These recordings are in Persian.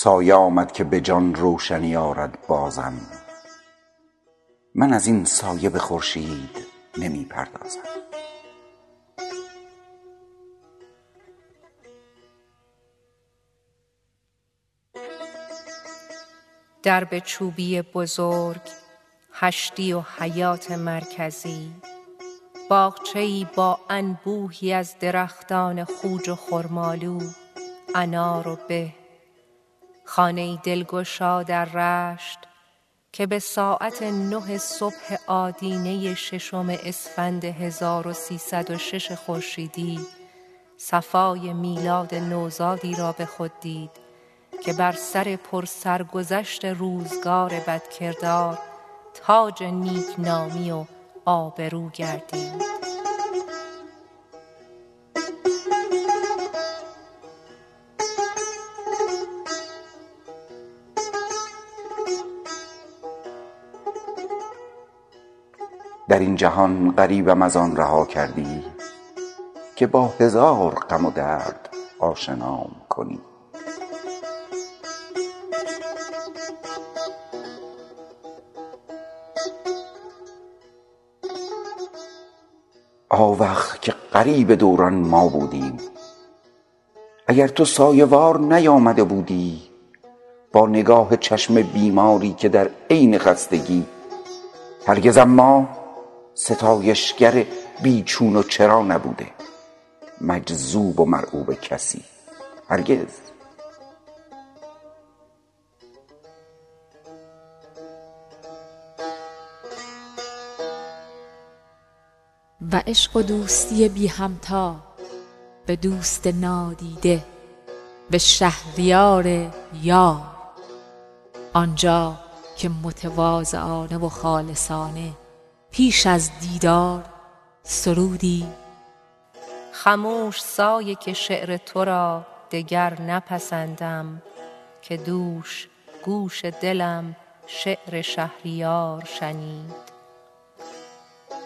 سایه آمد که به جان روشنی آرد بازم. من از این سایه به خورشید نمی پردازم. درب چوبی بزرگ هشتی و حیاط مرکزی باغچه ای با انبوهی از درختان خوج و خرمالو انار و به خانه دلگشا در رشت که به ساعت نه صبح آدینه ششم اسفند هزار و سیصد و شش خورشیدی صفای میلاد نوزادی را به خود دید که بر سر پر سرگذشت روزگار بدکردار تاج نیکنامی و آبرو گردید. در این جهان غریبم از آن رها کردی که با هزار غم و درد آشنام کنی. آوخ که غریب دوران ما بودیم اگر تو سایه وار نیامده بودی با نگاه چشم بیماری که در عین خستگی هرگزم ما ستایشگر بی چون و چرا نبوده؟ مجذوب و مرعوب کسی. هرگز. و عشق و دوستی بی همتا به دوست نادیده به شهریار یار. آنجا که متواضعانه و خالصانه پیش از دیدار سرودی. خموش سایه که شعر تو را دگر نپسندم که دوش گوش دلم شعر شهریار شنید.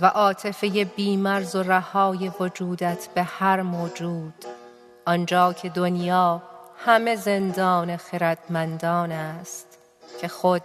و عاطفه بی مرز و رهای وجودت به هر موجود آنجا که دنیا همه زندان خردمندان است که خود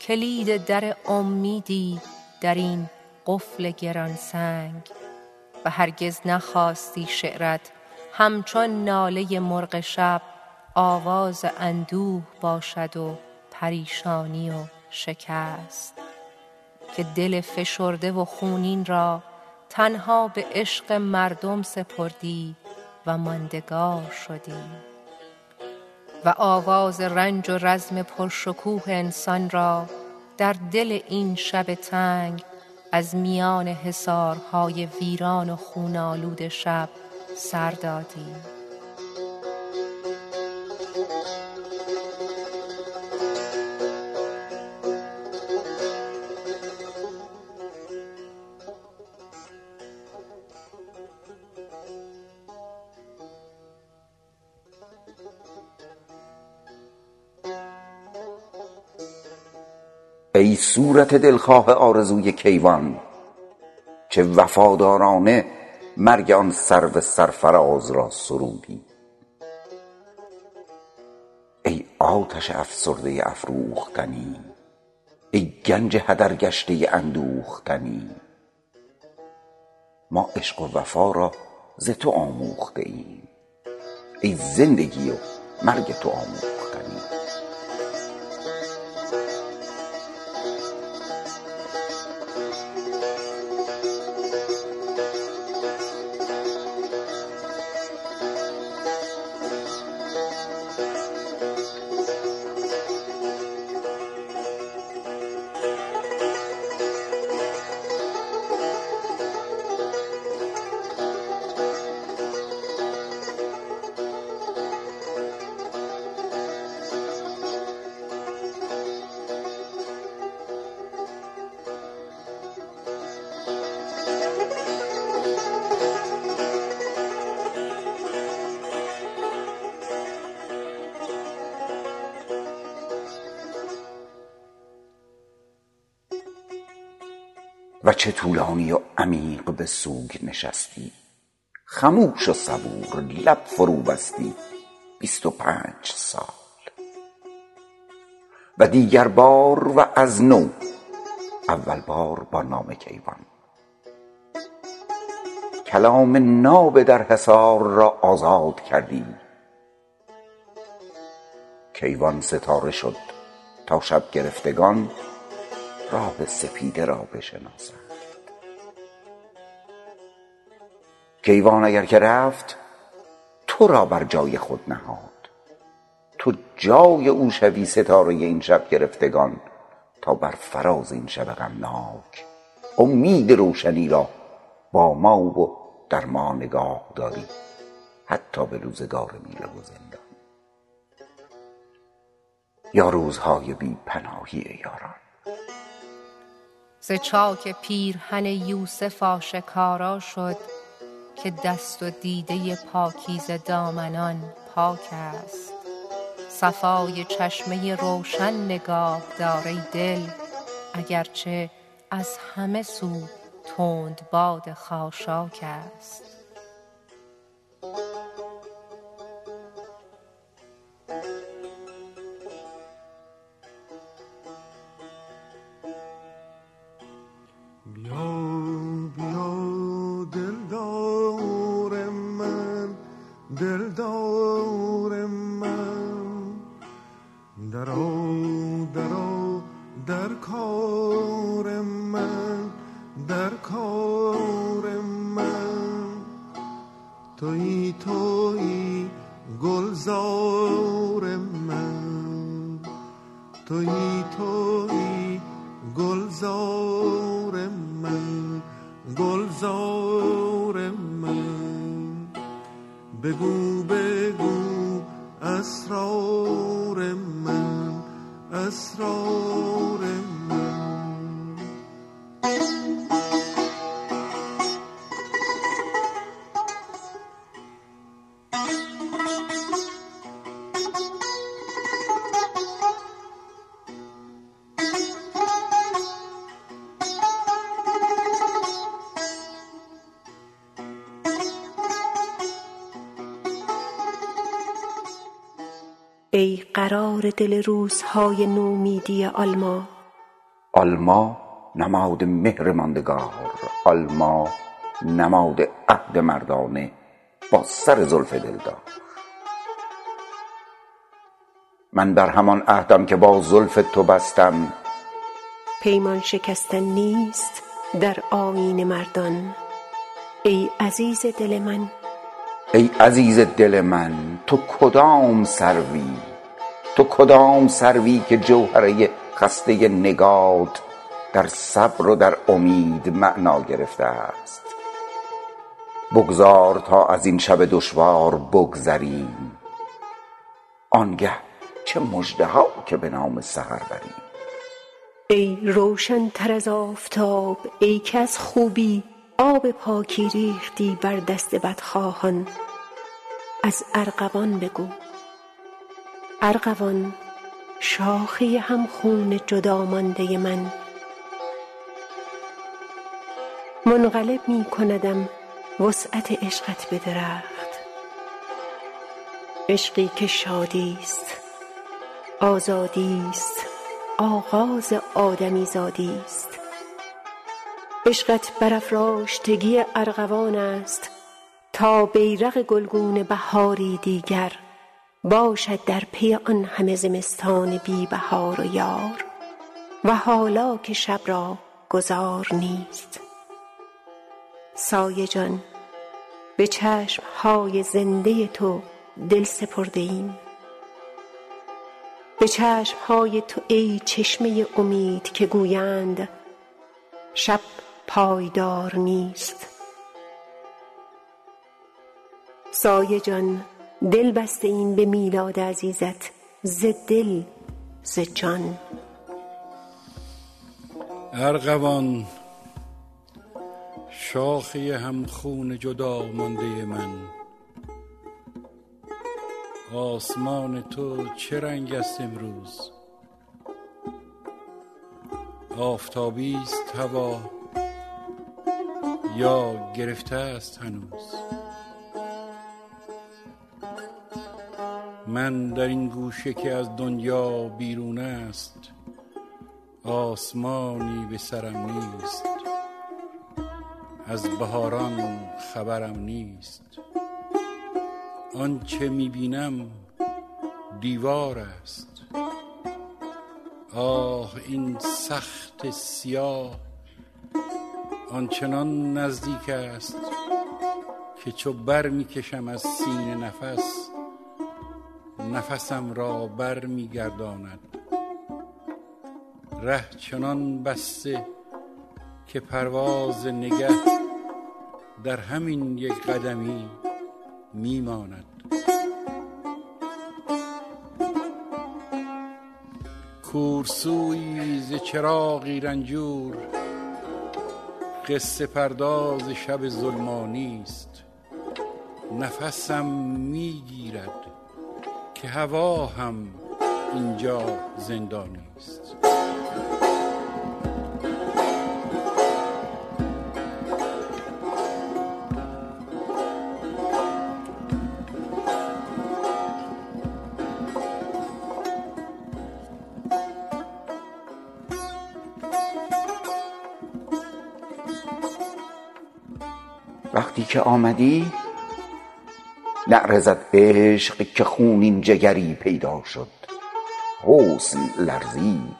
کلید در امیدی در این قفل گرانسنگ و هرگز نخواستی شعرت همچون ناله مرغ شب آواز اندوه باشد و پریشانی و شکست. که دل فشرده و خونین را تنها به عشق مردم سپردی و ماندگار شدی. و آواز رنج و رزم پرشکوه انسان را در دل این شب تنگ از میان حصارهای ویران و خون آلود شب سر دادی ای صورت دلخواه آرزوی کیوان که وفادارانه مرگ آن سرو سرفراز را سرودی. ای آتش افسرده افروختنی ای گنج هدر گشته اندوختنی. ما عشق و وفا را ز تو آموخته ایم ای زندگی و مرگ تو آموختنی. و چه طولانی و عمیق به سوگ نشستی. خموش و صبور لب فرو بستی بیست و پنج سال. و دیگر بار و از نو اول بار با نام کیوان. کلام ناب در حصار را آزاد کردی. کیوان ستاره شد تا شب گرفتگان راه سپیده را بشناسند. کیوان اگر که رفت تو را بر جای خود نهاد. تو جای او شوی ستاره این شب گرفتگان تا بر فراز این شب غمناک. امید روشنی را با ما و در ما نگاه داری حتی به روزگار میله و زندان. یا روزهای بی پناهی یاران. ز چاک پیرهن یوسف آشکارا شد که دست و دیده پاکیزه دامنان پاک است. صفای چشمه روشن نگاه دار ای دل اگرچه از همه سو تند باد خاشاک است. در کار من در کار من. تویی تویی گلزار من. تویی تویی گلزار من. گلزار من. بگو بگو اسرار من. اسرار ای قرار دل روزهای نومیدی آلما. آلما نماد مهر ماندگار آلما نماد عهد مردانه با سر زلف دلدار. من بر همان عهدم که با زلف تو بستم. پیمان شکستن نیست در آیین مردان. ای عزیز دل من ای عزیز دل من تو کدام سروی؟ تو کدام سروی که جوهره خسته نگات در صبر و در امید معنا گرفته است؟ بگذار تا از این شب دشوار بگذریم. آنگه چه مژده ها که به نام سحر بریم. ای روشن تر از آفتاب ای از خوبی آب پاکی ریختی بر دست بدخواهان. از ارغوان بگو. ارغوان شاخه هم خون جدا مانده من. منقلب می کندم وسعت عشقت به درخت عشقی که شادی است آزادی است آغاز آدمی زادی است. عشقت برافراشتگی ارغوان است تا بیرق گلگون بهاری دیگر باشد در پی آن همه زمستان بی بهار و یار و حالا که شب را گذار نیست. سایه جان به چشم های زنده تو دل سپرده ایم. به چشم های تو ای چشمه امید که گویند شب پایدار نیست. سایه جان دل بسته ایم به میلاد عزیزت. ز دل ز جان. ارغوان شاخه هم خون جدا مانده من. آسمان تو چه رنگ است امروز؟ آفتابی است هوا. یا گرفته است هنوز؟ من در این گوشه که از دنیا بیرون است آسمانی به سرم نیست از بهاران خبرم نیست. آنچه می‌بینم دیوار است. آه این سخت سیاه آنچنان نزدیک است که چو بر می‌کشم از سینه نفس نفسم را بر میگرداند ره چنان بسته که پرواز نگه در همین یک قدمی میماند. کورسوی ز چراغی رنجور قصه پرداز شب ظلمانی است. نفسم می‌گیرد که هوا هم اینجا زندانی است. که آمدی نعره عشق که خونین جگری پیدا شد. حسن لرزید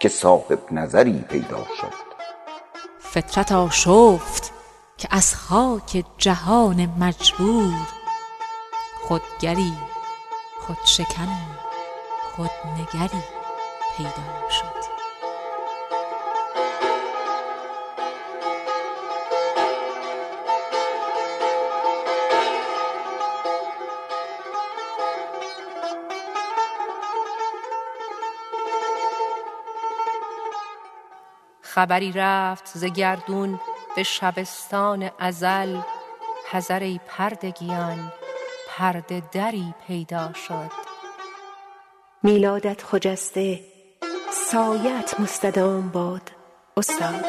که صاحب نظری پیدا شد. فطرت آشفت که از خاک جهان مجبور. خودگری خودشکنی خودنگری پیدا شد. خبری رفت ز گردون به شبستان ازل. حذر پردگیان پرده دری پیدا شد. میلادت خجسته سایه ات مستدام باد استاد.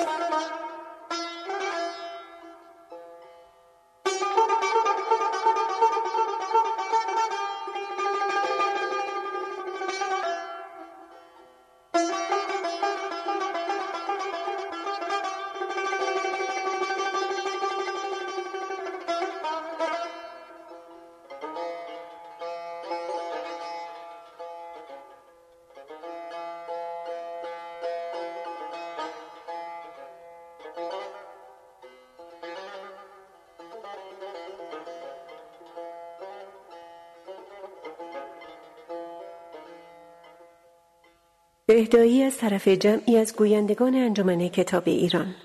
اهدایی از طرف جمعی از گویندگان انجمن کتاب ایران.